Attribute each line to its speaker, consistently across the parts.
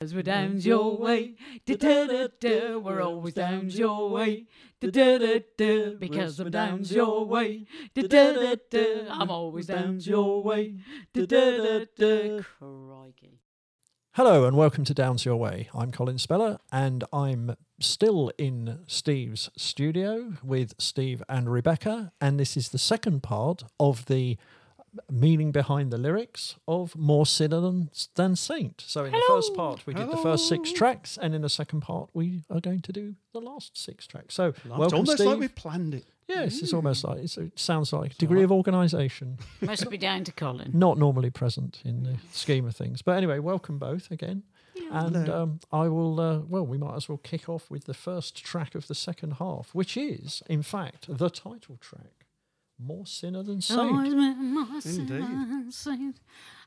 Speaker 1: Cause we're down your way, da da da da. We're always down your way, da da da da. Because I'm down your way, da da da da. I'm always down your way, da da da da. Crikey.
Speaker 2: Hello and welcome to Downs Your Way. I'm Colin Speller and I'm still in Steve's studio with Steve and Rebecca. And this is the second part of the meaning behind the lyrics of More Sinner Than, than Saint. So in the first part, we did the first six tracks, and in the second part, we are going to do the last six tracks. So
Speaker 3: it's
Speaker 2: welcome,
Speaker 3: almost
Speaker 2: Steve.
Speaker 3: like we planned it.
Speaker 2: Yes, it's almost like it's, it sounds like a degree of organisation,
Speaker 1: Must be down to Colin.
Speaker 2: not normally present in the scheme of things. But anyway, welcome both again. And um, I will, uh, well, we might as well kick off with the first track of the second half, which is, in fact, the title track More Sinner Than Saint.
Speaker 1: More
Speaker 3: Indeed.
Speaker 1: saint.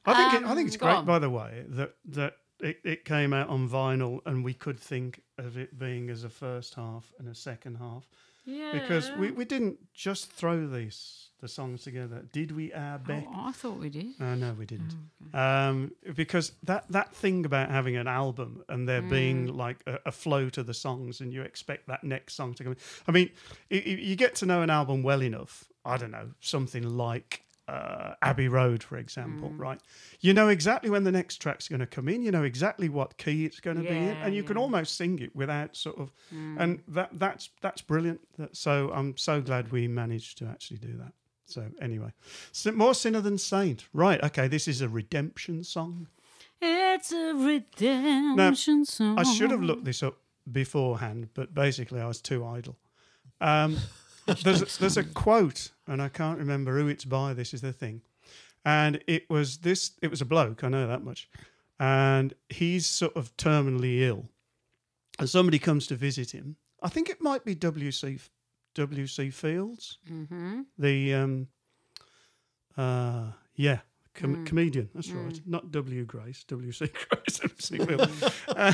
Speaker 3: I think it, I
Speaker 1: Um,
Speaker 3: think it's
Speaker 1: go
Speaker 3: great,
Speaker 1: on.
Speaker 3: by the way, that that it, it came out on vinyl, and we could think of it being as a first half and a second half
Speaker 1: Yeah.
Speaker 3: because we, we didn't just throw these the songs together, did we? Our Beck?
Speaker 1: Oh, I thought we did.
Speaker 3: Uh, no, we didn't.
Speaker 1: Oh,
Speaker 3: Um, because that, that thing about having an album and there being
Speaker 1: Mm.
Speaker 3: like a, a flow to the songs and you expect that next song to come. I mean, i- i- you get to know an album well enough. I don't know, something like uh, Abbey Road, for example,
Speaker 1: Mm.
Speaker 3: right? You know exactly when the next track's going to come in. You know exactly what key it's going to be in, and you can almost sing it without sort of.
Speaker 1: Mm.
Speaker 3: And that that's that's brilliant. That, so I'm so glad we managed to actually do that. So anyway, more sinner than saint. Right. Okay. This is a redemption song.
Speaker 1: It's a redemption song.
Speaker 3: I should have looked this up beforehand, but basically I was too idle. Um, there's a, there's a quote, and I can't remember who it's by. This is the thing, and it was this. It was a bloke. I know that much, and he's sort of terminally ill, and somebody comes to visit him. I think it might be WC WC Fields,
Speaker 1: Mm-hmm.
Speaker 3: the um, uh, yeah. Com-
Speaker 1: Mm.
Speaker 3: Comedian, that's right. Not W. Grace, W.C. Grace, W.C. Fields. uh,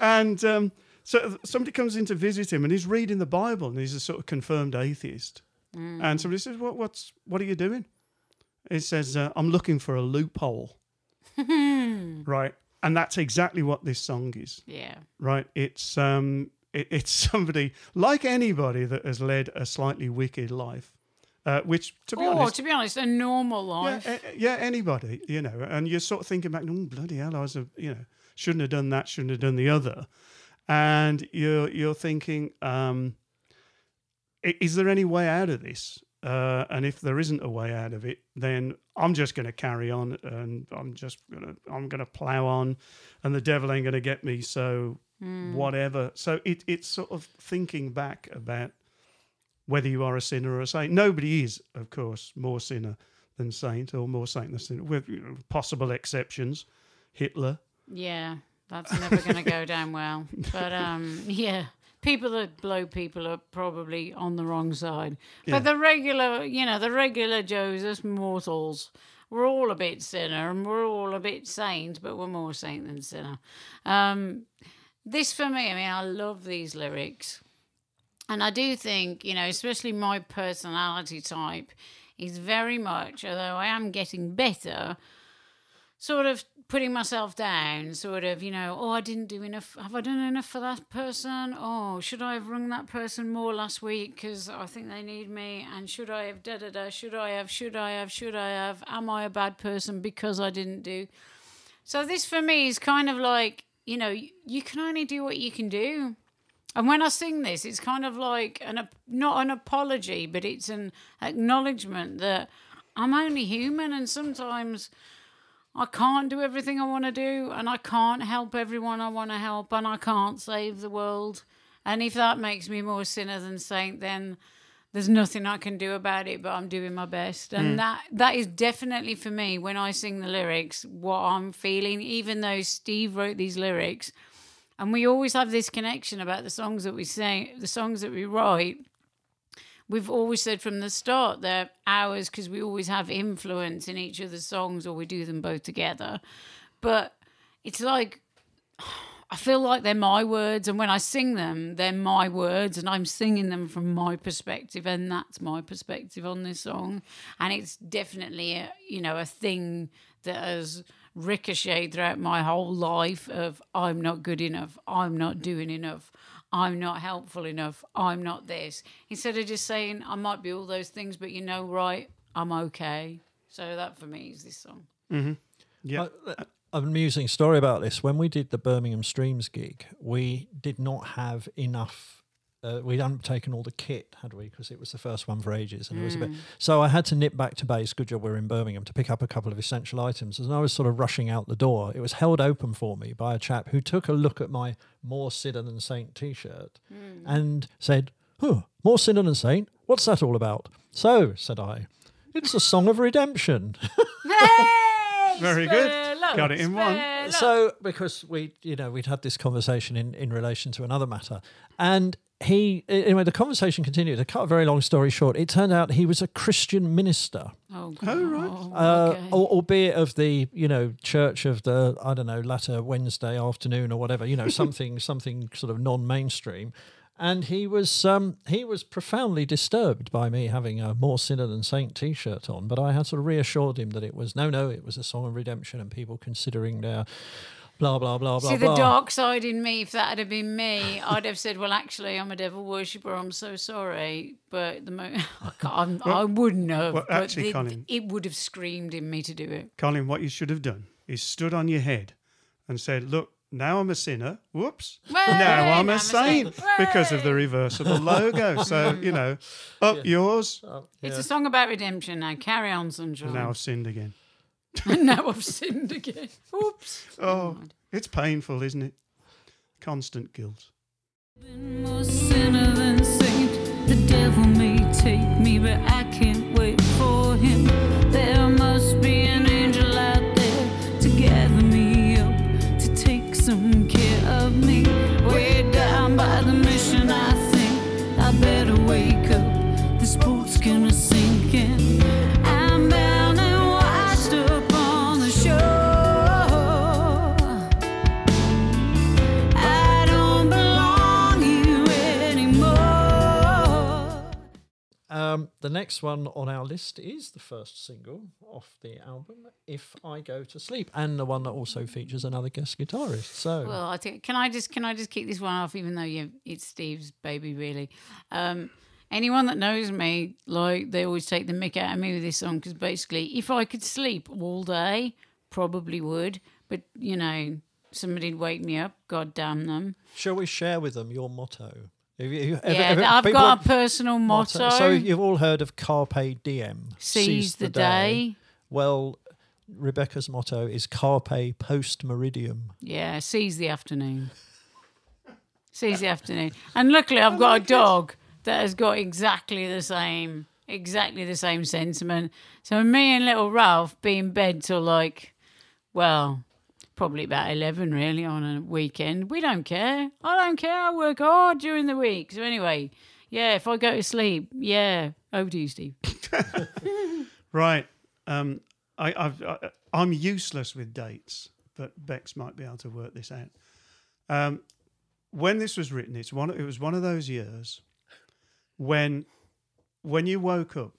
Speaker 3: and um, so somebody comes in to visit him, and he's reading the Bible, and he's a sort of confirmed atheist.
Speaker 1: Mm.
Speaker 3: And somebody says, "What? What's? What are you doing?" He says, uh, "I'm looking for a loophole." right, and that's exactly what this song is.
Speaker 1: yeah.
Speaker 3: Right, it's um, it, it's somebody like anybody that has led a slightly wicked life, uh, which, to be
Speaker 1: Or,
Speaker 3: honest,
Speaker 1: to be honest, a normal life.
Speaker 3: yeah, a- yeah, anybody, you know, and you're sort of thinking back, oh bloody hell, I was, a, you know, shouldn't have done that, shouldn't have done the other, and you're you're thinking, um, is there any way out of this? Uh, and if there isn't a way out of it, then I'm just going to carry on, and I'm just gonna I'm gonna plow on, and the devil ain't going to get me. So whatever. So it it's sort of thinking back about whether you are a sinner or a saint. Nobody is, of course, more sinner than saint or more saint than sinner, with you know, possible exceptions. Hitler.
Speaker 1: Yeah, that's never going to go down well. But um, yeah, people that blow people are probably on the wrong side.
Speaker 3: Yeah.
Speaker 1: But the regular, you know, the regular Joes, us mortals, we're all a bit sinner and we're all a bit saint, but we're more saint than sinner. Um, this for me, I mean, I love these lyrics. And I do think, you know, especially my personality type is very much, although I am getting better, sort of putting myself down, sort of, you know, oh, I didn't do enough. Have I done enough for that person? Oh, should I have rung that person more last week because I think they need me? And should I have da da da? Should I have? Should I have? Should I have? Am I a bad person because I didn't do? So this for me is kind of like, you know, you, can only do what you can do. And when I sing this, it's kind of like an not an apology, but it's an acknowledgement that I'm only human, and sometimes I can't do everything I want to do, and I can't help everyone I want to help, and I can't save the world. And if that makes me more sinner than saint, then there's nothing I can do about it, but I'm doing my best. And hmm. that that is definitely for me when I sing the lyrics what I'm feeling, even though Steve wrote these lyrics. And we always have this connection about the songs that we sing, the songs that we write. We've always said from the start they're ours because we always have influence in each of the songs or we do them both together. But it's like I feel like they're my words, and when I sing them, they're my words, and I'm singing them from my perspective, and that's my perspective on this song. And it's definitely a you know a thing that has ricocheted throughout my whole life of I'm not good enough, I'm not doing enough, I'm not helpful enough, I'm not this. Instead of just saying I might be all those things, but you know, right, I'm okay. So that for me is this song.
Speaker 3: Yeah.
Speaker 2: Uh, an amusing story about this. When we did the Birmingham Streams gig, we did not have enough. Uh, we hadn't taken all the kit, had we? Because it was the first one for ages, and it was a bit. So I had to nip back to base. Good job we're in Birmingham to pick up a couple of essential items. And I was sort of rushing out the door. It was held open for me by a chap who took a look at my "More Sinner Than Saint" T-shirt and said, "Huh, more sinner than saint? What's that all about?" So said I, "It's a song of redemption."
Speaker 3: Very good.
Speaker 1: Spello,
Speaker 3: Got it in one.
Speaker 1: Spello.
Speaker 2: so because we you know we'd had this conversation in in relation to another matter and he anyway the conversation continued to cut a very long story short it turned out he was a christian minister
Speaker 1: Oh,
Speaker 3: Oh, right.
Speaker 1: God.
Speaker 2: uh,
Speaker 1: okay.
Speaker 2: al- albeit of the you know church of the i don't know latter wednesday afternoon or whatever you know something something sort of non-mainstream and he was um, he was profoundly disturbed by me having a more sinner than saint T-shirt on, but I had sort of reassured him that it was no, no, it was a song of redemption and people considering their blah blah blah blah
Speaker 1: See,
Speaker 2: blah.
Speaker 1: the dark side in me, if that had been me, I'd have said, well, actually, I'm a devil worshipper. I'm so sorry. But at the moment, I, can't, I wouldn't have.
Speaker 3: well,
Speaker 1: but
Speaker 3: actually,
Speaker 1: it,
Speaker 3: Colin-
Speaker 1: it would have screamed in me to do it.
Speaker 3: Colin, what you should have done is stood on your head and said, Look, now I'm a sinner. Whoops.
Speaker 1: Well,
Speaker 3: now I'm
Speaker 1: now
Speaker 3: a saint because of the reversable logo. So, you know, up yours.
Speaker 1: It's a song about redemption now. Carry on,
Speaker 3: And
Speaker 1: sunshine.
Speaker 3: now I've sinned again.
Speaker 1: And now I've sinned again. Oops.
Speaker 3: Oh, oh it's painful, isn't it? Constant guilt.
Speaker 4: More sinner than saint. The devil may take me, but I can't wait for him.
Speaker 2: Um, the next one on our list is the first single off the album, "If I Go to Sleep," and the one that also features another guest guitarist. So
Speaker 1: Well, I think can I just can I just kick this one off, even though you it's Steve's baby, really. Um, anyone that knows me, like they always take the mick out of me with this song because basically, if I could sleep all day, probably would. But you know, somebody'd wake me up. God damn them!
Speaker 2: shall we share with them your motto? Have you- have-
Speaker 1: yeah, I've
Speaker 2: people-
Speaker 1: got a personal motto.
Speaker 2: So you've all heard of Carpe Diem,
Speaker 1: Seize the day.
Speaker 2: Well, Rebecca's motto is Carpe Post Meridium.
Speaker 1: Yeah, seize the afternoon. Seize the afternoon. And luckily, I've got a dog that has got exactly the same, exactly the same sentiment. So me and little Ralph be in bed till like, well, probably about eleven really on a weekend. We don't care. I don't care. I work hard during the week. So anyway, yeah, if I go to sleep, yeah, over to you, Steve.
Speaker 3: Right. Um, I, I've, I, I'm useless with dates, but Bex might be able to work this out. Um, when this was written, it's one. It was one of those years when, when you woke up,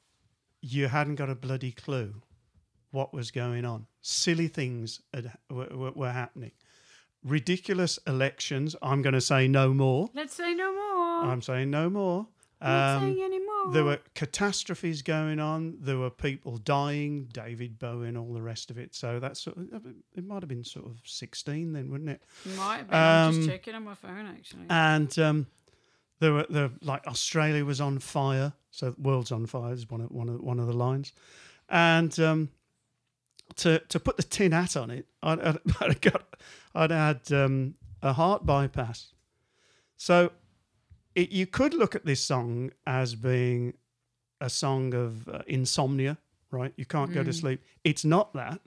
Speaker 3: you hadn't got a bloody clue what was going on. Silly things had, were, were, happening. Ridiculous elections. I'm going to say no more.
Speaker 1: Let's say no more.
Speaker 3: I'm saying no more.
Speaker 1: Not
Speaker 3: Um,
Speaker 1: saying any
Speaker 3: there were catastrophes going on. There were people dying, David Bowie and all the rest of it. So that's sort of, it might have been sort of 16 then, wouldn't it?
Speaker 1: Might have been. I'm just
Speaker 3: um,
Speaker 1: checking on my phone actually.
Speaker 3: And um, there were there like Australia was on fire. So world's on fire is one of one of one of the lines. And um, to to put the tin hat on it, I'd, I'd, I'd got I'd had um, a heart bypass. So it, you could look at this song as being a song of uh, insomnia, right? You can't go to sleep. It's not that.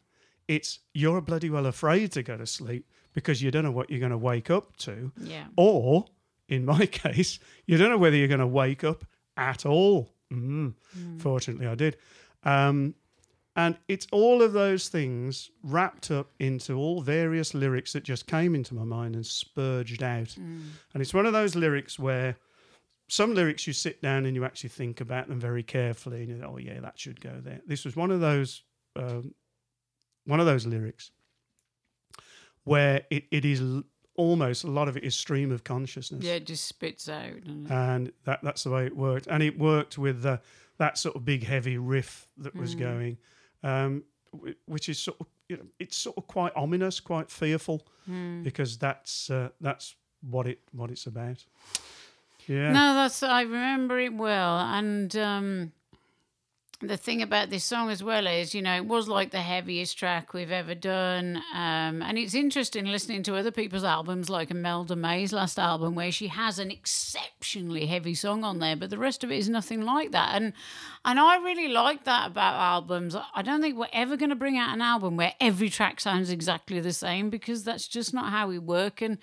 Speaker 3: It's you're bloody well afraid to go to sleep because you don't know what you're going to wake up to.
Speaker 1: yeah.
Speaker 3: Or, in my case, you don't know whether you're going to wake up at all. Mm. Fortunately, I did. Um, and it's all of those things wrapped up into all various lyrics that just came into my mind and spurged out. And it's one of those lyrics where some lyrics you sit down and you actually think about them very carefully and oh, yeah, that should go there. This was one of those. Um, one of those lyrics. where it, it is l- almost a lot of it is stream of consciousness
Speaker 1: Yeah, it just spits out.
Speaker 3: and that that's the way it worked. And it worked with uh, that sort of big heavy riff that was going, um, which is sort of you know it's sort of quite ominous, quite fearful, because that's uh, that's what it what it's about. Yeah,
Speaker 1: No, that's I remember it well, and um, the thing about this song as well is, you know, it was like the heaviest track we've ever done, um, and it's interesting listening to other people's albums, like Imelda May's last album, where she has an exceptionally heavy song on there, but the rest of it is nothing like that, and and I really like that about albums. I don't think we're ever going to bring out an album where every track sounds exactly the same because that's just not how we work, and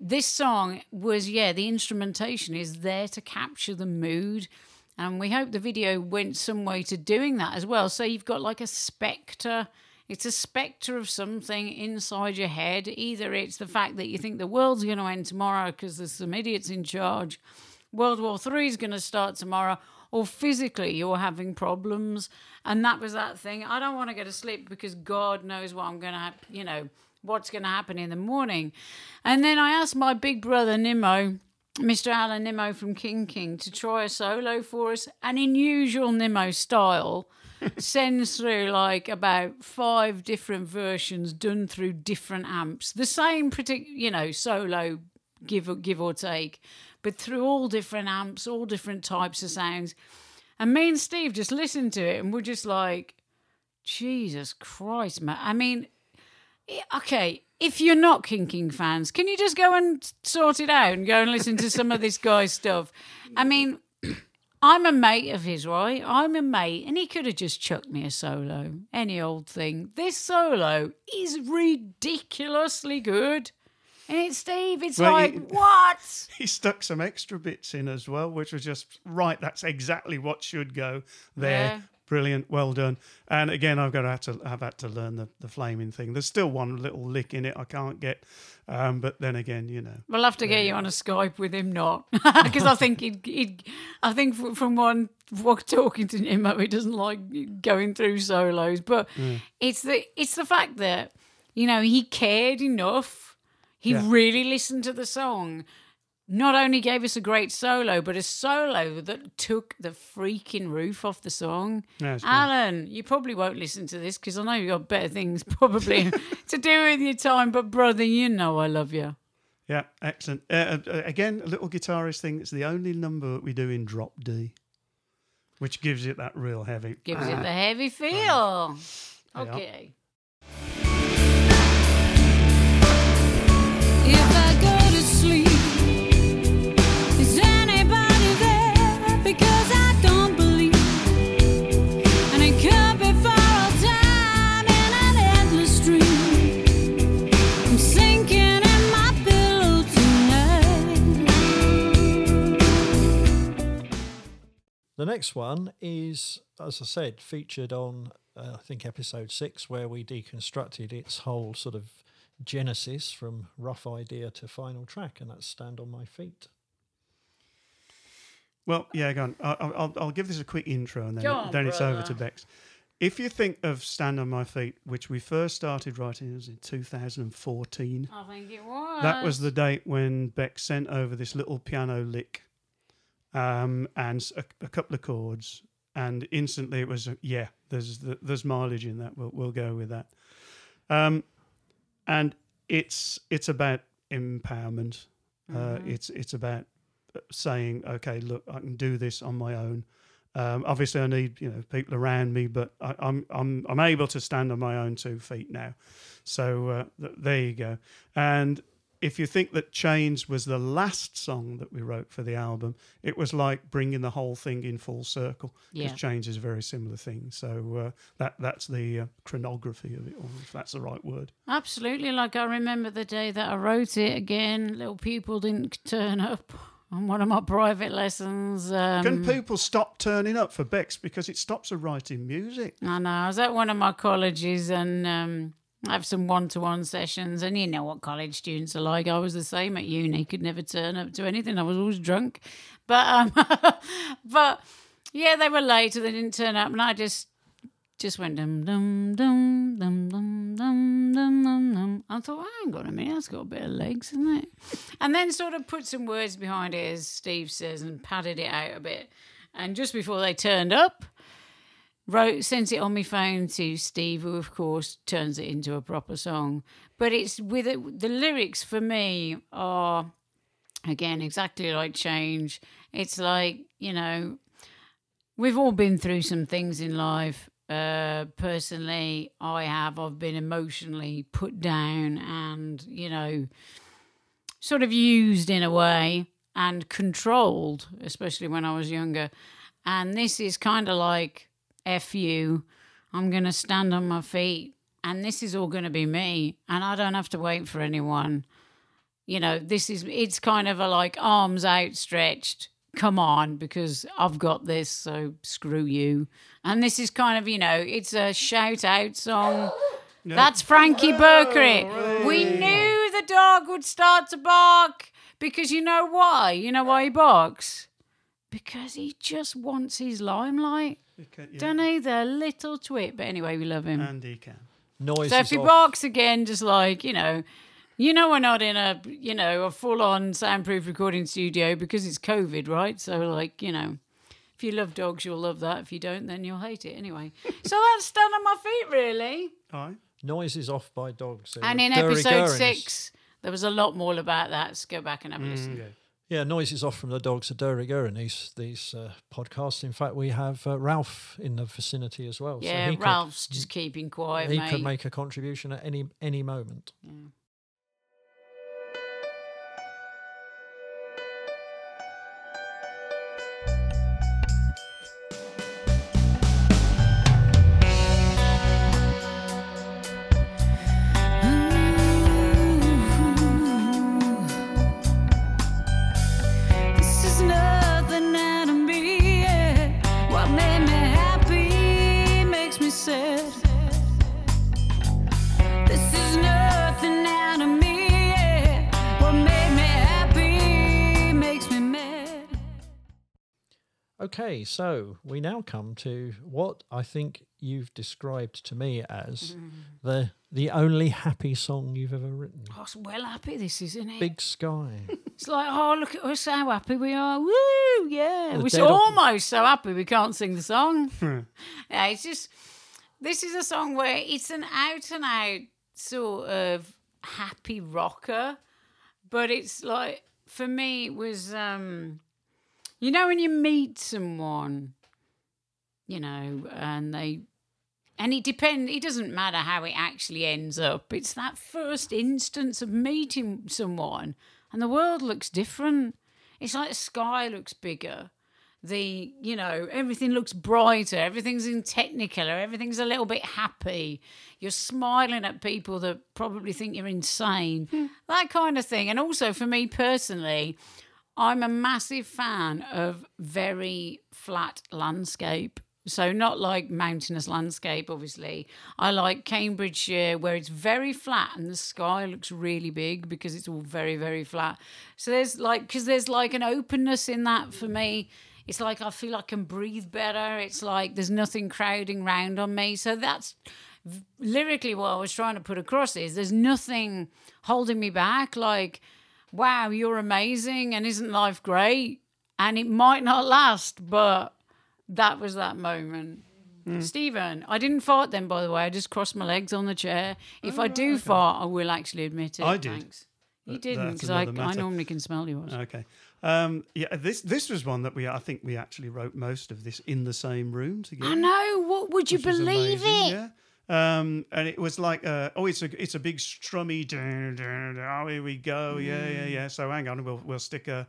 Speaker 1: this song was yeah the instrumentation is there to capture the mood and we hope the video went some way to doing that as well. So you've got like a spectre. It's a spectre of something inside your head. Either it's the fact that you think the world's going to end tomorrow because there's some idiots in charge world war three is going to start tomorrow or physically you're having problems. And that was that thing. I don't want to go to sleep because god knows what i'm going to have you know what's going to happen in the morning. And then I asked my big brother Nimmo, Mr. Alan Nimmo from King King, to try a solo for us. And in usual Nimmo style, sends through like about five different versions done through different amps. The same, partic- you know, solo, give or, give or take, but through all different amps, all different types of sounds. And me and Steve just listened to it and we're just like, Jesus Christ, man. I mean, okay, if you're not King King fans, can you just go and sort it out and go and listen to some of this guy's stuff? I mean, I'm a mate of his, right? I'm a mate, and he could have just chucked me a solo, any old thing. This solo is ridiculously good. And it's Steve, it's
Speaker 3: Well,
Speaker 1: like,
Speaker 3: you-
Speaker 1: what?
Speaker 3: he stuck some extra bits in as well, which was just right. That's exactly what should go there. Brilliant, well done. And again, I've got to have to have had to learn the, the flaming thing. There's still one little lick in it I can't get, um, but then again, you know,
Speaker 1: We'll have to get you on a Skype with him, not because I think he'd, he'd. I think from one what talking to him, he doesn't like going through solos. But it's the it's the fact that you know he cared enough. He
Speaker 3: Yeah.
Speaker 1: really listened to the song. Not only gave us a great solo, but a solo that took the freaking roof off the song.
Speaker 3: Yeah.
Speaker 1: Alan, you probably won't listen to this because I know you've got better things probably to do with your time. But brother, you know I love you.
Speaker 3: yeah, excellent. Uh, uh, again, a little guitarist thing. It's the only number that we do in drop D, which gives it that real heavy.
Speaker 1: Gives it the heavy feel.
Speaker 3: Yeah.
Speaker 1: Okay.
Speaker 2: The next one is, as I said, featured on uh, I think episode six, where we deconstructed its whole sort of genesis from rough idea to final track, and that's "Stand on My Feet."
Speaker 3: Well, yeah, go on. I- I'll, I'll, I'll give this a quick intro and then,
Speaker 1: on,
Speaker 3: then it's over to
Speaker 1: brother.
Speaker 3: Bex. If you think of Stand on My Feet, which we first started writing, it was in 2014.
Speaker 1: I think it was.
Speaker 3: That was the date when Beck sent over this little piano lick um, and a couple of chords, and instantly it was, uh, yeah, there's there's mileage in that. We'll, we'll go with that. Um, and it's it's about empowerment. Uh, it's it's about uh, saying, okay, look, I can do this on my own. Um, obviously, I need you know people around me, but I, I'm I'm I'm able to stand on my own two feet now. So uh, th- there you go. And if you think that Chains was the last song that we wrote for the album, it was like bringing the whole thing in full circle because
Speaker 1: Yeah.
Speaker 3: Chains is a very similar thing. So uh, that that's the uh, chronography of it, all, if that's the right word.
Speaker 1: Absolutely. Like I remember the day that I wrote it again, little people didn't turn up on one of my private lessons. Um,
Speaker 3: Can people stop turning up for Bex because it stops her writing music?
Speaker 1: I know. I was at one of my colleges and um, I have some one to one sessions. And you know what college students are like. I was the same at uni, could never turn up to anything. I was always drunk. But, um, but yeah, they were late they didn't turn up. And I just just went dum dum dum dum dum dum dum dum dum. I thought, hang on a minute, that's got a bit of legs, isn't it? And then sort of put some words behind it, as Steve says, and padded it out a bit. And just before they turned up, wrote sent it on my phone to Steve, who of course turns it into a proper song. But it's with it, the lyrics for me are again exactly like change. It's like you know we've all been through some things in life. Uh, personally, I have. I've been emotionally put down and you know sort of used in a way and controlled, especially when I was younger. And this is kind of like F you. I'm going to stand on my feet and this is all going to be me. And I don't have to wait for anyone. You know, this is, it's kind of a like arms outstretched. Come on, because I've got this, so screw you. And this is kind of, you know, it's a shout out song. That's Frankie Birkett. We knew the dog would start to bark because you know why? You know why he barks? Because he just wants his limelight.
Speaker 3: Okay, yeah.
Speaker 1: Don't he? The little twit. But anyway, we love him.
Speaker 3: And he can.
Speaker 2: Noise
Speaker 1: so if he
Speaker 2: off.
Speaker 1: barks again, just like, you know, you know we're not in a, you know, a full on soundproof recording studio because it's COVID, right? So like, you know, if you love dogs, you'll love that. If you don't, then you'll hate it anyway. so that's done on my feet, really.
Speaker 3: Aye.
Speaker 2: Noise is off by dogs.
Speaker 1: And in episode
Speaker 2: Gurriness.
Speaker 1: six, there was a lot more about that. So go back and have a listen.
Speaker 3: Mm, okay.
Speaker 2: Yeah, noises off from the dogs of Duriger in these these uh, podcasts. In fact, we have uh, Ralph in the vicinity as well.
Speaker 1: Yeah,
Speaker 2: so he
Speaker 1: Ralph's just keeping quiet,
Speaker 2: he
Speaker 1: mate.
Speaker 2: could make a contribution at any any moment.
Speaker 4: This
Speaker 2: Okay, so we now come to what I think you've described to me as
Speaker 1: Mm-hmm.
Speaker 2: the the only happy song you've ever written.
Speaker 1: Oh, it's well happy this, isn't it?
Speaker 2: Big Sky.
Speaker 1: It's like, oh, look at us, how happy we are. Woo, yeah.
Speaker 2: The
Speaker 1: We're almost so happy we can't sing the song. yeah, it's just, this is a song where it's an out and out sort of happy rocker, but it's like, for me, it was, um, you know, when you meet someone, you know, and they, and it depends, it doesn't matter how it actually ends up. It's that first instance of meeting someone and the world looks different. It's like the sky looks bigger. The, you know, everything looks brighter, everything's in technicolor, everything's a little bit happy. You're smiling at people that probably think you're insane, hmm. that kind of thing. And also for me personally, I'm a massive fan of very flat landscape. So not like mountainous landscape, obviously. I like Cambridgeshire where it's very flat and the sky looks really big because it's all very, very flat. So there's like because there's like an openness in that for me. It's like I feel I can breathe better. It's like there's nothing crowding round on me. So that's lyrically what I was trying to put across is there's nothing holding me back. Like, wow, you're amazing and isn't life great? And it might not last, but that was that moment. Stephen, I didn't fart then, by the way. I just crossed my legs on the chair. If I do fart, I will actually admit it.
Speaker 3: I did.
Speaker 1: Thanks. You didn't, because I, I normally can smell yours.
Speaker 3: Okay. Um, yeah, this this was one that we I think we actually wrote most of this in the same room together.
Speaker 1: I know. What would you believe it?
Speaker 3: Yeah. Um, and it was like, uh, oh, it's a it's a big strummy. dun, dun, dun, oh, here we go. Yeah, yeah, yeah. So hang on, we'll we'll stick a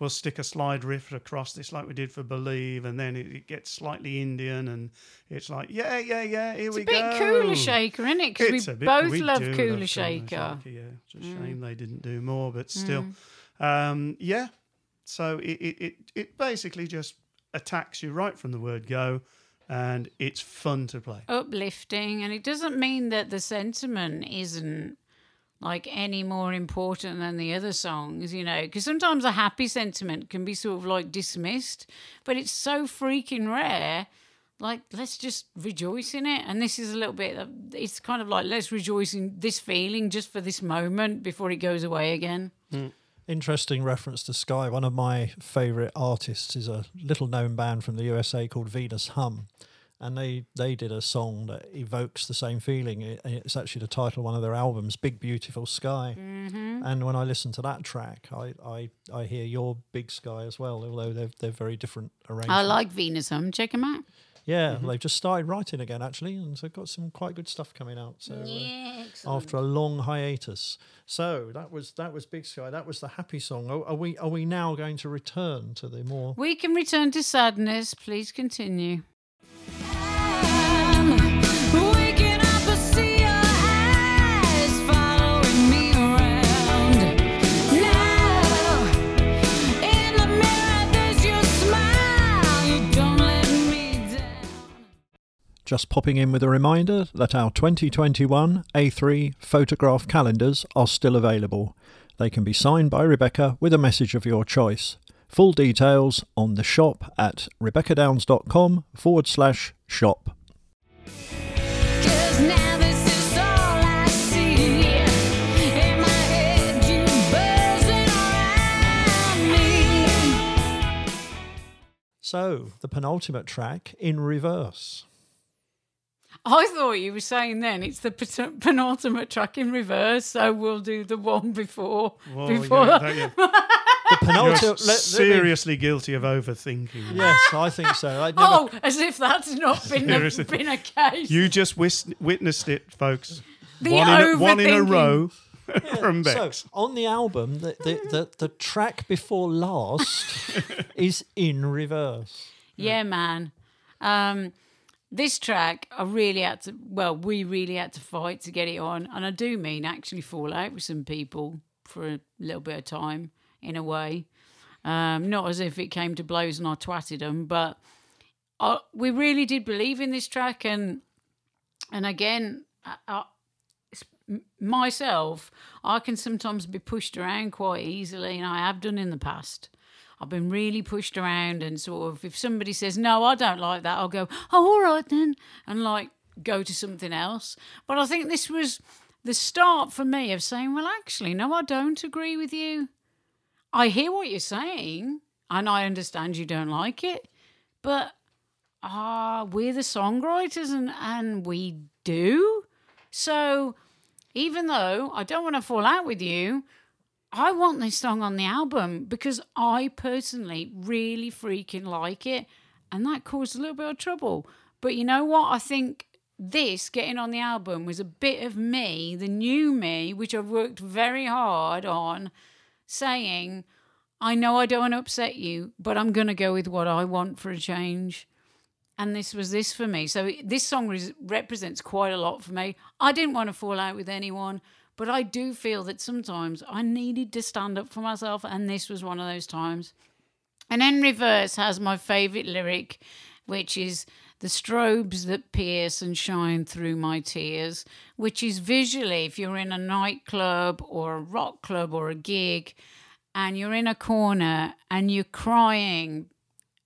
Speaker 3: we'll stick a slide riff across this like we did for Believe, and then it, it gets slightly Indian, and it's like, yeah, yeah, yeah. Here
Speaker 1: It's
Speaker 3: we go.
Speaker 1: It's a bit Kula Shaker, isn't it? Because we
Speaker 3: bit-
Speaker 1: both
Speaker 3: we
Speaker 1: love cooler
Speaker 3: love
Speaker 1: shaker.
Speaker 3: Yeah, it's a
Speaker 1: Mm.
Speaker 3: shame they didn't do more, but still, um, yeah. So it, it it it basically just attacks you right from the word go, and it's fun to play.
Speaker 1: uplifting and it doesn't mean that the sentiment isn't like any more important than the other songs you know because sometimes a happy sentiment can be sort of like dismissed but it's so freaking rare like let's just rejoice in it. And this is a little bit. of- It's kind of like let's rejoice in this feeling just for this moment before it goes away again. Hmm.
Speaker 2: Interesting reference to Sky. One of my favourite artists is a little known band from the USA called Venus Hum. And they, they did a song that evokes the same feeling. It, it's actually the title of one of their albums, Big Beautiful Sky.
Speaker 1: Mm-hmm.
Speaker 2: And when I listen to that track, I, I, I hear your Big Sky as well, although they're, they're very different arrangements.
Speaker 1: I like Venus Hum. Check them out.
Speaker 2: Yeah, they've just started writing again, actually, and so got some quite good stuff coming out. So uh,
Speaker 1: Yeah, excellent.
Speaker 2: after a long hiatus. So that was that was Big Sky. That was the happy song. Are, are we are we now going to return to the more?
Speaker 1: We can return to sadness. Please continue.
Speaker 2: Just popping in with a reminder that our 2021 A3 photograph calendars are still available. They can be signed by Rebecca with a message of your choice. Full details on the shop at rebeccadowns.com forward slash shop.
Speaker 4: 'Cause now this is all I see. In my head, you buzzing around me.
Speaker 2: So, the penultimate track in reverse.
Speaker 1: I thought you were saying then it's the penultimate track in reverse, so we'll do the one before.
Speaker 3: Well,
Speaker 1: before
Speaker 3: yeah, that- yeah.
Speaker 2: The
Speaker 3: You're
Speaker 2: penultimate. let- let me-
Speaker 3: seriously guilty of overthinking.
Speaker 2: Yes, I think so. Never,
Speaker 1: Oh, as if that's not been a,
Speaker 3: Seriously.
Speaker 1: been a case.
Speaker 3: You just wis- witnessed it, folks.
Speaker 1: The
Speaker 3: one, in a, one in a
Speaker 1: overthinking.
Speaker 3: row from
Speaker 2: So
Speaker 3: Bex.
Speaker 2: on the album, the, the, the, the track before last is in reverse.
Speaker 1: Yeah, man. Um, this track, I really had to. Well, we really had to fight to get it on, and I do mean actually fall out with some people for a little bit of time, in a way. Um, not as if it came to blows and I twatted them, but I, we really did believe in this track, and and again, I, I, myself, I can sometimes be pushed around quite easily, and I have done in the past. I've been really pushed around, and sort of, if somebody says, No, I don't like that, I'll go, Oh, all right then, and like go to something else. But I think this was the start for me of saying, Well, actually, no, I don't agree with you. I hear what you're saying, and I understand you don't like it, but ah, we're the songwriters, and, and we do. So even though I don't want to fall out with you, I want this song on the album because I personally really freaking like it. And that caused a little bit of trouble. But you know what? I think this getting on the album was a bit of me, the new me, which I've worked very hard on, saying, I know I don't want to upset you, but I'm going to go with what I want for a change. And this was this for me. So this song res- represents quite a lot for me. I didn't want to fall out with anyone, but I do feel that sometimes I needed to stand up for myself, and this was one of those times. And then Reverse has my favourite lyric, which is the strobes that pierce and shine through my tears, which is visually, if you're in a nightclub or a rock club or a gig, and you're in a corner and you're crying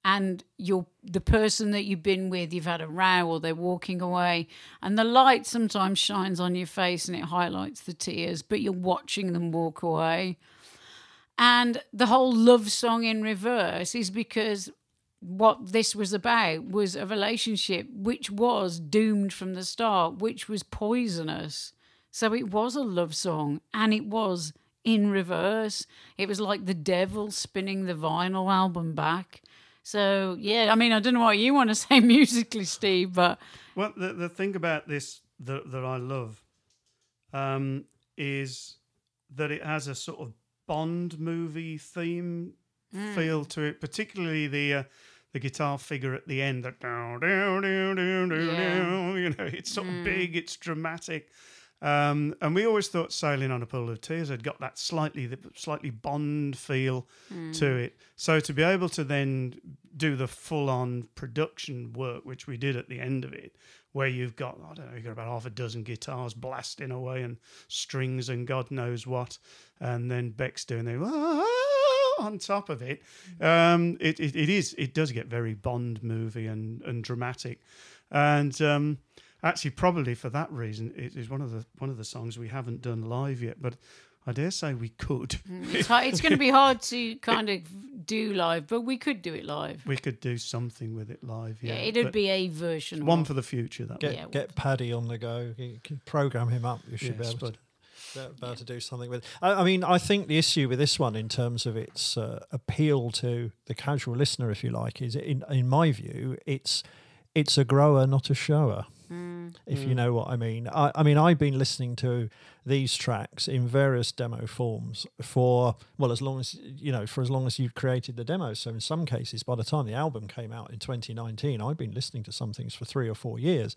Speaker 1: and you're the person that you've been with, you've had a row or they're walking away, and the light sometimes shines on your face and it highlights the tears, but you're watching them walk away. And the whole love song in reverse is because what this was about was a relationship which was doomed from the start, which was poisonous. So it was a love song and it was in reverse. It was like the devil spinning the vinyl album back. So, yeah, I mean, I don't know what you want to say musically, Steve, but
Speaker 3: Well, the, the thing about this that, that I love um, is that it has a sort of Bond movie theme feel to it, particularly the uh, the guitar figure at the end. That down, down, down, down, down,
Speaker 1: Yeah.
Speaker 3: you know, it's sort of big, it's dramatic. Um, and we always thought "Sailing on a Pool of Tears" had got that slightly, the slightly Bond feel to it. So to be able to then do the full-on production work, which we did at the end of it, where you've got I don't know, you've got about half a dozen guitars blasting away and strings and God knows what, and then Beck's doing the on top of it, um, it, it, it is it does get very Bond movie and, and dramatic, and um, actually probably for that reason it is one of the one of the songs we haven't done live yet, but I dare say we could.
Speaker 1: It's, hard, it's going to be hard to kind of do live, but we could do it live.
Speaker 3: We could do something with it live. Yeah,
Speaker 1: Yeah, it'd
Speaker 3: but
Speaker 1: be a version.
Speaker 3: one
Speaker 1: of-
Speaker 3: for the future. That
Speaker 2: Get
Speaker 1: Yeah.
Speaker 2: get Paddy on the go. You can program him up. You should be able
Speaker 3: but-
Speaker 2: to. be able to do something with. I, I mean, I think the issue with this one, in terms of its uh, appeal to the casual listener, if you like, is in in my view, it's it's a grower, not a shower. If you mm. know what I mean. I, I mean, I've been listening to these tracks in various demo forms for well, as long as you know, for as long as you've created the demos. So in some cases, by the time the album came out in 2019, I've been listening to some things for three or four years.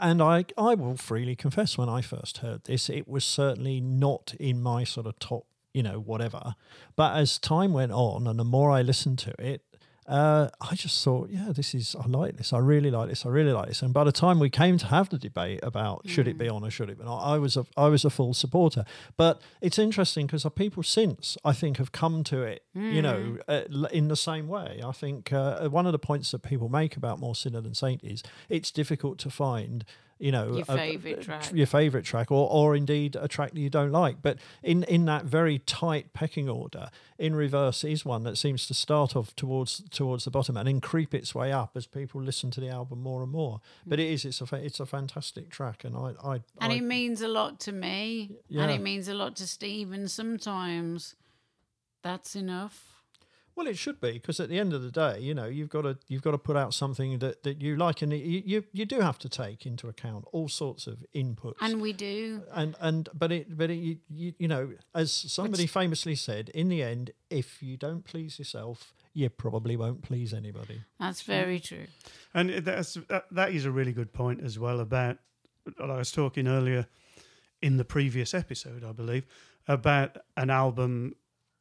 Speaker 2: And I, I will freely confess, when I first heard this, it was certainly not in my sort of top, you know, whatever. But as time went on, and the more I listened to it, uh, I just thought, yeah, this is, I like this. I really like this. I really like this. And by the time we came to have the debate about should it be on or should it be not, I was a, I was a full supporter. But it's interesting because people since, I think, have come to it, you know, uh, in the same way. I think uh, one of the points that people make about More Sinner Than Saint is it's difficult to find you know
Speaker 1: Your favourite
Speaker 2: a-
Speaker 1: track.
Speaker 2: your favorite track or, or indeed a track that you don't like but in in that very tight pecking order in reverse is one that seems to start off towards towards the bottom and then creep its way up as people listen to the album more and more but it mm. is it's a fa- it's a fantastic track and i i,
Speaker 1: and
Speaker 2: I
Speaker 1: it means a lot to me, and it means a lot to Steve. And sometimes that's enough.
Speaker 2: Well, it should be because at the end of the day, you know, you've got to you've got to put out something that, that you like, and you, you you do have to take into account all sorts of inputs.
Speaker 1: And we do.
Speaker 2: and and but it but it, you, you you know, as somebody famously said, in the end, if you don't please yourself, you probably won't please anybody.
Speaker 1: That's very true.
Speaker 3: And that's that, that is a really good point as well about what I was talking earlier in the previous episode, I believe, about an album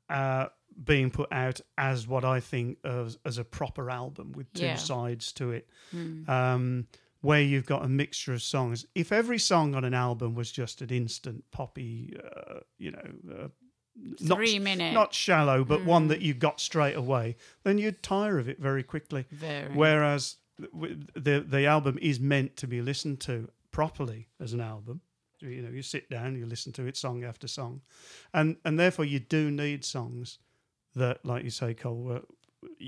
Speaker 3: uh, being put out as what I think of as a proper album with two
Speaker 1: Yeah.
Speaker 3: sides to it,
Speaker 1: Hmm.
Speaker 3: um, where you've got a mixture of songs. If every song on an album was just an instant poppy, uh, you know. Uh, not,
Speaker 1: Three minute.
Speaker 3: not shallow, but one
Speaker 1: Hmm.
Speaker 3: that you got straight away, then you'd tire of it very quickly.
Speaker 1: very.
Speaker 3: Whereas the the album is meant to be listened to properly as an album. You know, you sit down, you listen to it song after song, and and therefore you do need songs that, like you say, Cole, uh,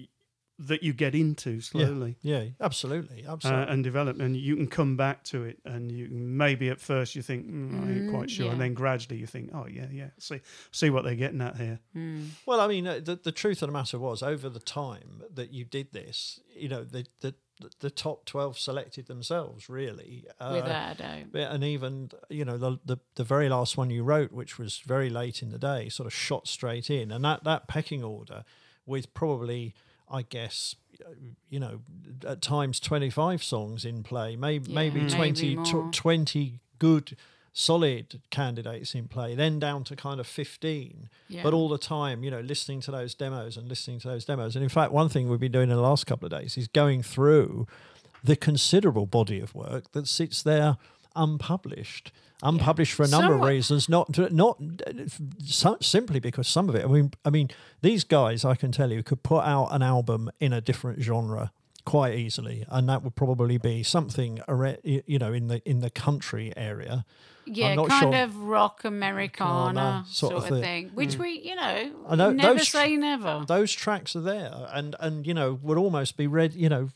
Speaker 3: that you get into slowly.
Speaker 2: Yeah, absolutely,
Speaker 3: Uh,
Speaker 2: absolutely.
Speaker 3: and develop, and you can come back to it, and you maybe at first you think mm, I ain't quite
Speaker 1: Mm,
Speaker 3: sure, and then gradually you think, oh yeah, yeah, see see what they're getting at here.
Speaker 1: Hmm.
Speaker 2: Well, I mean, uh, the, the truth of the matter was, over the time that you did this, you know, the the, the top twelve selected themselves, really. Uh,
Speaker 1: Without a doubt.
Speaker 2: And even you know the, the the very last one you wrote, which was very late in the day, sort of shot straight in, and that that pecking order with probably, I guess, you know, at times twenty five songs in play, maybe
Speaker 1: Yeah,
Speaker 2: maybe
Speaker 1: maybe
Speaker 2: 20, tw-
Speaker 1: more.
Speaker 2: 20 good solid candidates in play, then down to kind of fifteen.
Speaker 1: Yeah.
Speaker 2: But all the time, you know, listening to those demos and listening to those demos, and in fact, one thing we've been doing in the last couple of days is going through the considerable body of work that sits there unpublished. Unpublished for a number
Speaker 1: Somewhat-
Speaker 2: of reasons, not not so, simply because some of it. I mean, I mean, these guys, I can tell you, could put out an album in a different genre quite easily, and that would probably be something, you know, in the in the country area.
Speaker 1: Yeah, kind
Speaker 2: sure-
Speaker 1: of rock Americana
Speaker 2: Americana
Speaker 1: sort,
Speaker 2: sort
Speaker 1: of
Speaker 2: of
Speaker 1: thing. Which mm. we, you know,
Speaker 2: I know
Speaker 1: never
Speaker 2: those
Speaker 1: say never.
Speaker 2: Those tracks are there, and and you know would almost be ready, you know,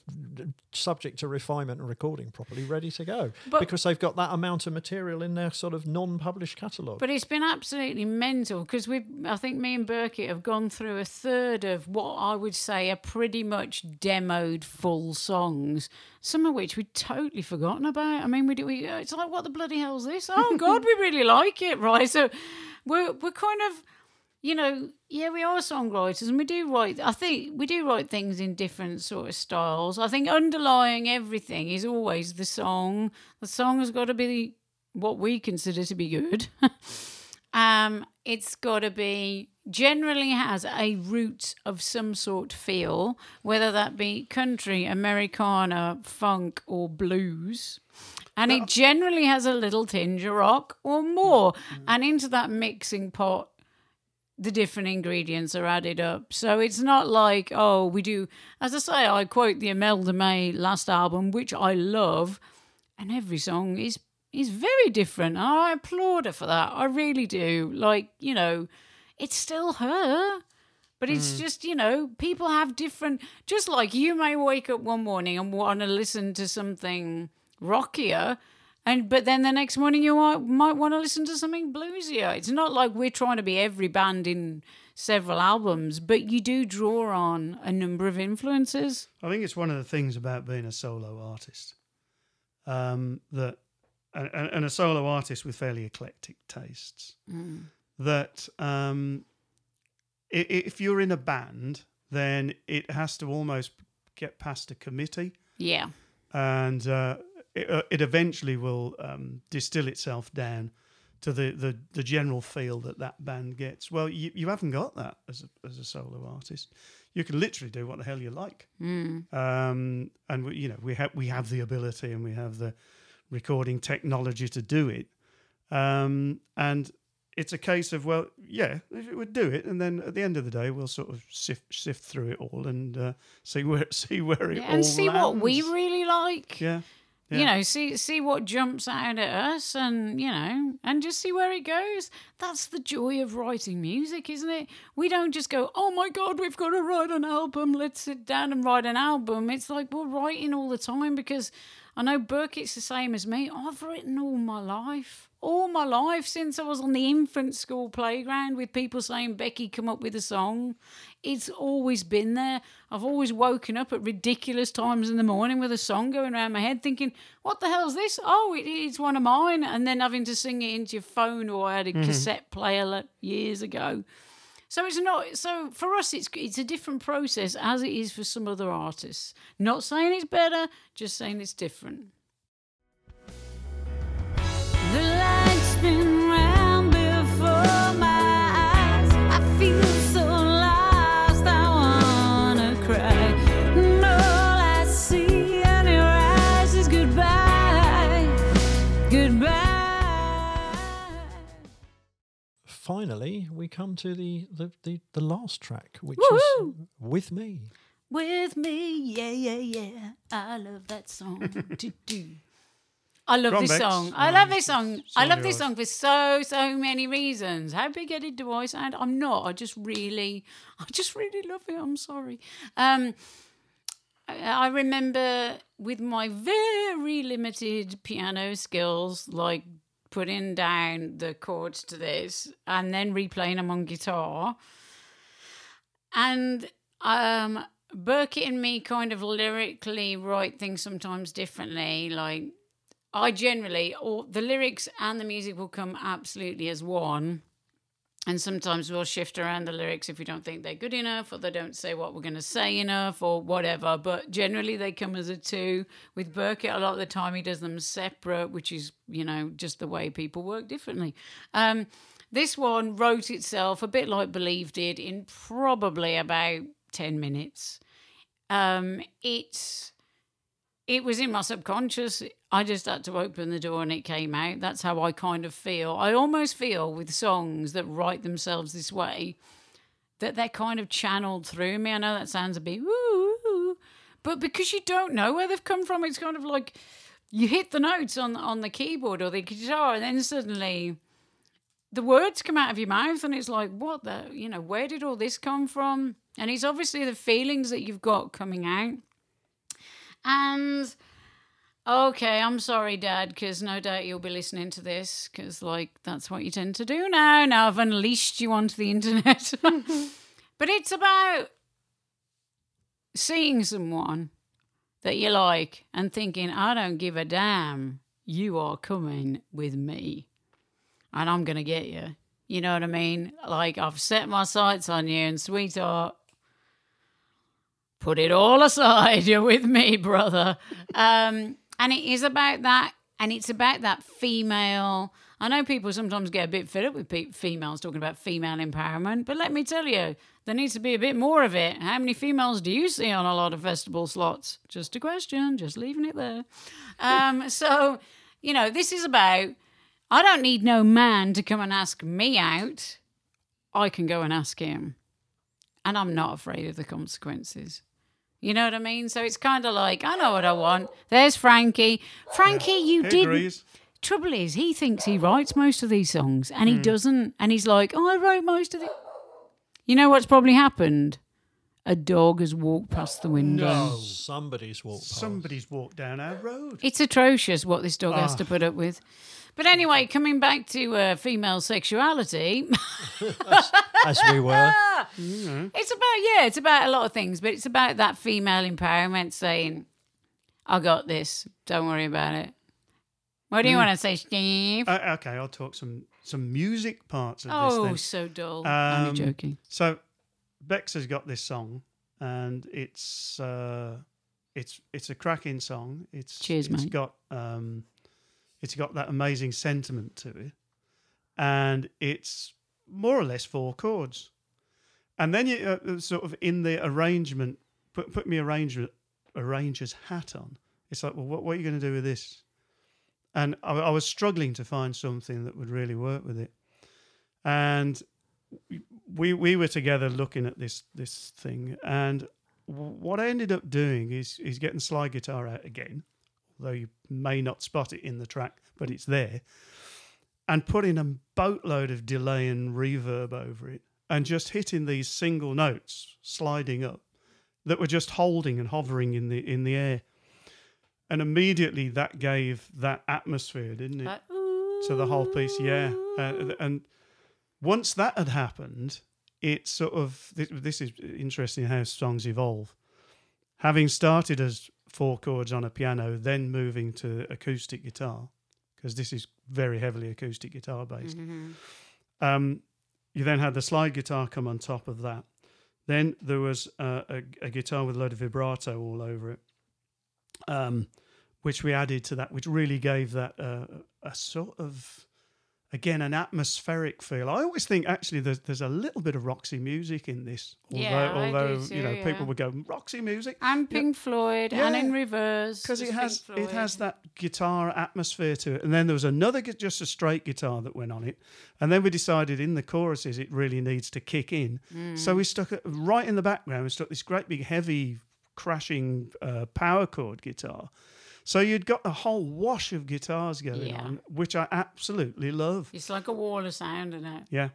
Speaker 2: subject to refinement and recording properly, ready to go,
Speaker 1: But-
Speaker 2: because they've got that amount of material in their sort of non-published catalogue.
Speaker 1: But it's been absolutely mental because we, I think me and Birkett have gone through a third of what I would say are pretty much demoed full songs. Some of which we'd totally forgotten about. I mean, we do. We, uh, it's like, what the bloody hell's this? Oh God, we really like it, right? So we're we're kind of, you know, yeah, we are songwriters and we do write. I think we do write things in different sort of styles. I think underlying everything is always the song. The song has got to be what we consider to be good. um, it's got to be generally has a root of some sort feel, whether that be country, Americana, funk, or blues. And it generally has a little tinge of rock or more. Mm-hmm. And into that mixing pot, the different ingredients are added up. So it's not like, oh, we do, as I say, I quote the Imelda May last album, which I love, and every song is is very different. I applaud her for that. I really do. Like, you know, it's still her. But it's mm. just, you know, people have different, just like you may wake up one morning and want to listen to something rockier. And but then the next morning you might, might want to listen to something bluesier. It's not like we're trying to be every band in several albums, but you do draw on a number of influences.
Speaker 3: I think it's one of the things about being a solo artist um, that, and, and a solo artist with fairly eclectic tastes, that um, if you're in a band, then it has to almost get past a committee,
Speaker 1: Yeah.
Speaker 3: and uh, it, uh, it eventually will um, distill itself down to the, the, the general feel that that band gets. Well, you, you haven't got that as a, as a solo artist. You can literally do what the hell you like um, and we, you know we have we have the ability and we have the recording technology to do it um, and it's a case of well yeah we'll do it and then at the end of the day we'll sort of sift sift through it all and uh, see where see where it
Speaker 1: Yeah,
Speaker 3: all
Speaker 1: and see what we really like.
Speaker 3: yeah
Speaker 1: You know, see see what jumps out at us, and you know, and just see where it goes. That's the joy of writing music, isn't it? We don't just go, "Oh my God, we've got to write an album. Let's sit down and write an album." It's like we're writing all the time because I know Birkett's the same as me. I've written all my life, all my life since I was on the infant school playground with people saying, "Becky, come up with a song." It's always been there. I've always woken up at ridiculous times in the morning with a song going around my head, thinking, "What the hell's this? Oh, it is one of mine," and then having to sing it into your phone. Or I had a mm-hmm. cassette player years ago. So it's not. So for us, it's it's a different process as it is for some other artists. Not saying it's better, just saying it's different.
Speaker 2: Finally, we come to the the, the, the last track, which
Speaker 1: Woohoo!
Speaker 2: is with me.
Speaker 1: With me, yeah, yeah, yeah. I love that song. do, do. I love
Speaker 3: Go
Speaker 1: this
Speaker 3: Bex.
Speaker 1: song. I love this song. I love this song for so, so many reasons. How big headed do I sound? I'm not. I just really, I just really love it. I'm sorry. Um, I I remember with my very limited piano skills, like putting down the chords to this and then replaying them on guitar. And um, Birkett and me kind of lyrically write things sometimes differently. Like, I generally, or the lyrics and the music will come absolutely as one. And sometimes we'll shift around the lyrics if we don't think they're good enough or they don't say what we're going to say enough or whatever. But generally, they come as a two. With Birkett, a lot of the time he does them separate, which is, you know, just the way people work differently. Um, this one wrote itself a bit like Believe did in probably about 10 minutes. Um, it's it was in my subconscious. I just had to open the door and it came out. That's how I kind of feel. I almost feel with songs that write themselves this way that they're kind of channeled through me. I know that sounds a bit woo, but because you don't know where they've come from, it's kind of like you hit the notes on on the keyboard or the guitar, and then suddenly the words come out of your mouth, and it's like, what the, you know, where did all this come from? And it's obviously the feelings that you've got coming out. And okay, I'm sorry, Dad, because no doubt you'll be listening to this, because like that's what you tend to do now. Now I've unleashed you onto the internet. but it's about seeing someone that you like and thinking, I don't give a damn. You are coming with me, and I'm gonna get you. You know what I mean? Like I've set my sights on you, and sweetheart, put it all aside. You're with me, brother. Um, and it is about that, and it's about that female. I know people sometimes get a bit fed up with pe- females talking about female empowerment, but let me tell you, there needs to be a bit more of it. How many females do you see on a lot of festival slots? Just a question, just leaving it there. Um, so, you know, this is about I don't need no man to come and ask me out. I can go and ask him, and I'm not afraid of the consequences. You know what I mean? So it's kind of like I know what I want. There's Frankie. Frankie, you did.
Speaker 3: agrees.
Speaker 1: Trouble is, he thinks he writes most of these songs, and
Speaker 3: Hmm.
Speaker 1: he doesn't. And he's like, "Oh, I wrote most of it." You know what's probably happened? A dog has walked past the window. No.
Speaker 2: Somebody's walked past.
Speaker 3: Somebody's walked down our road.
Speaker 1: It's atrocious what this dog has
Speaker 3: Ah.
Speaker 1: to put up with. But anyway, coming back to uh, female sexuality,
Speaker 2: as we were.
Speaker 1: it's about yeah, it's about a lot of things, but it's about that female empowerment, saying, "I got this. Don't worry about it." What do you want to say, Steve?
Speaker 3: Uh, okay, I'll talk some some music parts of this
Speaker 1: oh, so dull.
Speaker 3: Um,
Speaker 1: Only joking.
Speaker 3: So Bex has got this song, and it's uh, it's it's a cracking song. It's
Speaker 1: Cheers,
Speaker 3: it's
Speaker 1: mate.
Speaker 3: got um, it's got that amazing sentiment to it, and it's more or less four chords. And then you uh, sort of in the arrangement, put put me arrangement arranger's hat on. It's like, well, what, what are you going to do with this? And I, I was struggling to find something that would really work with it. And we we were together looking at this this thing, and what I ended up doing is is getting slide guitar out again, although you may not spot it in the track, but it's there, and putting a boatload of delay and reverb over it, and just hitting these single notes sliding up that were just holding and hovering in the in the air, and immediately that gave that atmosphere, didn't it?
Speaker 1: Like,
Speaker 3: to the whole piece. Yeah, uh, and once that had happened, it sort of this, this is interesting how songs evolve. Having started as four chords on a piano, then moving to acoustic guitar, because this is very heavily acoustic guitar based.
Speaker 1: Mhm.
Speaker 3: Um, you then had the slide guitar come on top of that. Then there was uh, a, a guitar with a load of vibrato all over it, um, which we added to that, which really gave that uh, a sort of, again, an atmospheric feel. I always think actually there's, there's a little bit of Roxy music in this, although,
Speaker 1: Yeah,
Speaker 3: although
Speaker 1: too,
Speaker 3: you know
Speaker 1: yeah.
Speaker 3: people would go Roxy music
Speaker 1: And Pink Floyd, and in reverse.
Speaker 3: because it has it has that guitar atmosphere to it. And then there was another just a straight guitar that went on it, and then we decided in the choruses it really needs to kick in.
Speaker 1: Mm.
Speaker 3: So we stuck it right in the background. We stuck this great big heavy crashing uh, power chord guitar. So you'd got a whole wash of guitars going
Speaker 1: Yeah.
Speaker 3: on, which I absolutely love.
Speaker 1: It's like a wall of sound, isn't it?
Speaker 3: Yeah,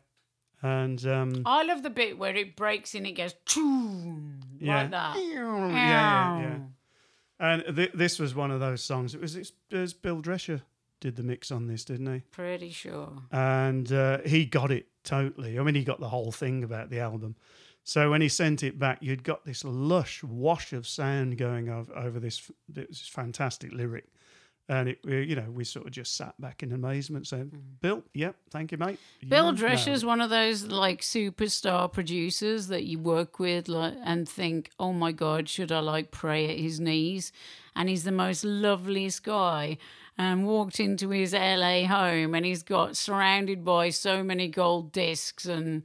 Speaker 3: and um,
Speaker 1: I love the bit where it breaks and it goes choo
Speaker 3: yeah,
Speaker 1: like that.
Speaker 3: yeah, yeah, yeah. And th- this was one of those songs. It was, it was Bill Drescher did the mix on this, didn't he?
Speaker 1: Pretty sure.
Speaker 3: and uh, he got it totally. I mean, he got the whole thing about the album. So when he sent it back, you'd got this lush wash of sound going over, over this, this fantastic lyric, and it, we- you know, we sort of just sat back in amazement, saying, "Bill, yep, thank you, mate."
Speaker 1: Mm. Bill
Speaker 3: You nailed
Speaker 1: Drescher's
Speaker 3: it."
Speaker 1: one of those like superstar producers that you work with like, and think, oh my God, should I like pray at his knees? And he's the most loveliest guy. And walked into his LA home and he's got surrounded by so many gold discs and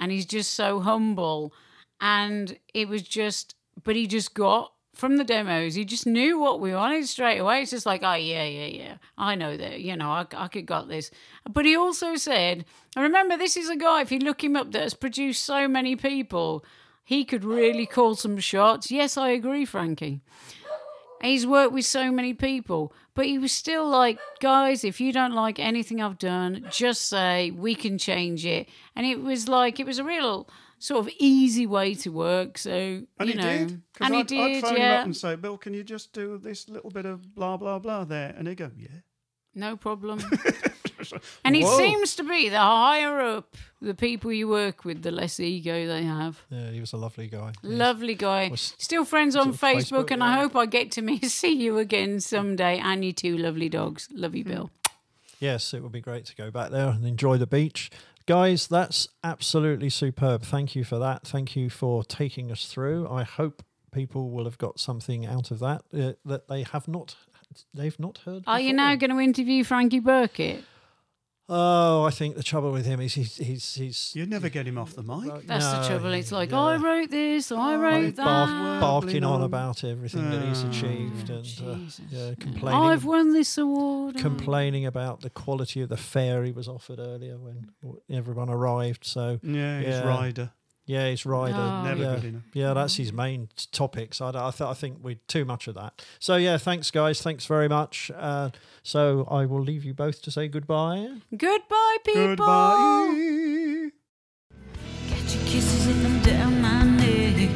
Speaker 1: and he's just so humble. And it was just, but he just got from the demos, he just knew what we wanted straight away. It's just like, oh, yeah, yeah, yeah. I know that, you know, I, I could got this. But he also said, and remember, this is a guy, if you look him up, that has produced so many people, he could really call some shots. Yes, I agree, Frankie. He's worked with so many people, but he was still like, guys, if you don't like anything I've done, just say we can change it. And it was like, it was a real sort of easy way to work. So,
Speaker 3: And
Speaker 1: you
Speaker 3: he
Speaker 1: know,
Speaker 3: did.
Speaker 1: and he
Speaker 3: I'd,
Speaker 1: did,
Speaker 3: I'd phone him
Speaker 1: yeah.
Speaker 3: up and say, "Bill, can you just do this little bit of blah blah blah there?" And he'd go, "Yeah."
Speaker 1: No problem. and it
Speaker 3: Whoa.
Speaker 1: seems to be the higher up the people you work with, the less ego they have.
Speaker 2: Yeah, he was a lovely guy.
Speaker 1: Lovely guy.
Speaker 2: Was-
Speaker 1: Still friends on Facebook,
Speaker 2: Facebook,
Speaker 1: and I hope I get to meet, see you again someday. And you two lovely dogs. Love
Speaker 3: Hmm.
Speaker 1: you, Bill.
Speaker 2: Yes, it would be great to go back there and enjoy the beach. Guys, that's absolutely superb. Thank you for that. Thank you for taking us through. I hope people will have got something out of that uh, that they have not they've not heard.
Speaker 1: Are you now going to interview Frankie Birkett?
Speaker 2: Oh, I think the trouble with him is he's he's he's
Speaker 3: You'd never get him off the mic.
Speaker 1: That's the trouble. It's like,
Speaker 2: yeah.
Speaker 1: I wrote this, I wrote that.
Speaker 2: bark, barking on
Speaker 3: on.
Speaker 2: about everything that he's
Speaker 3: Oh,
Speaker 2: achieved and uh, yeah, complaining
Speaker 1: I've won this award.
Speaker 2: complaining about the quality of the fare he was offered earlier when everyone arrived. So
Speaker 3: Yeah, he's
Speaker 2: Yeah.
Speaker 3: rider.
Speaker 2: Yeah, he's rider.
Speaker 1: Oh,
Speaker 3: Never
Speaker 2: yeah.
Speaker 3: good enough.
Speaker 2: Yeah, that's his main topics. I, I, th- I think we too much of that. So yeah, thanks guys. Thanks very much. Uh, so I will leave you both to say goodbye.
Speaker 1: Goodbye, people.
Speaker 3: Goodbye.
Speaker 4: Got your kisses up down my neck.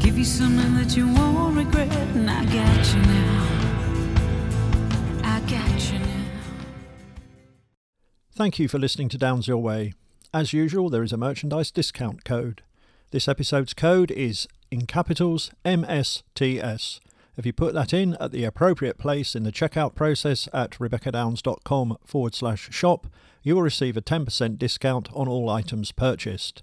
Speaker 4: Give you something that you won't regret. And I got you now. I got you now.
Speaker 2: Thank you for listening to Downs Your Way. As usual, there is a merchandise discount code. This episode's code is in capitals MSTS. If you put that in at the appropriate place in the checkout process at rebeccadowns.com forward slash shop, you will receive a 10% discount on all items purchased.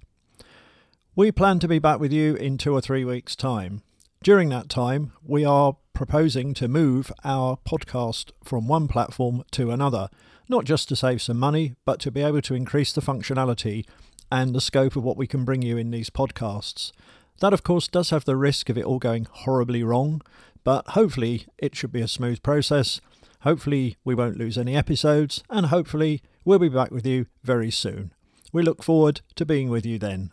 Speaker 2: We plan to be back with you in two or three weeks' time. During that time, we are proposing to move our podcast from one platform to another, not just to save some money, but to be able to increase the functionality and the scope of what we can bring you in these podcasts. That, of course, does have the risk of it all going horribly wrong, but hopefully it should be a smooth process. Hopefully, we won't lose any episodes, and hopefully, we'll be back with you very soon. We look forward to being with you then.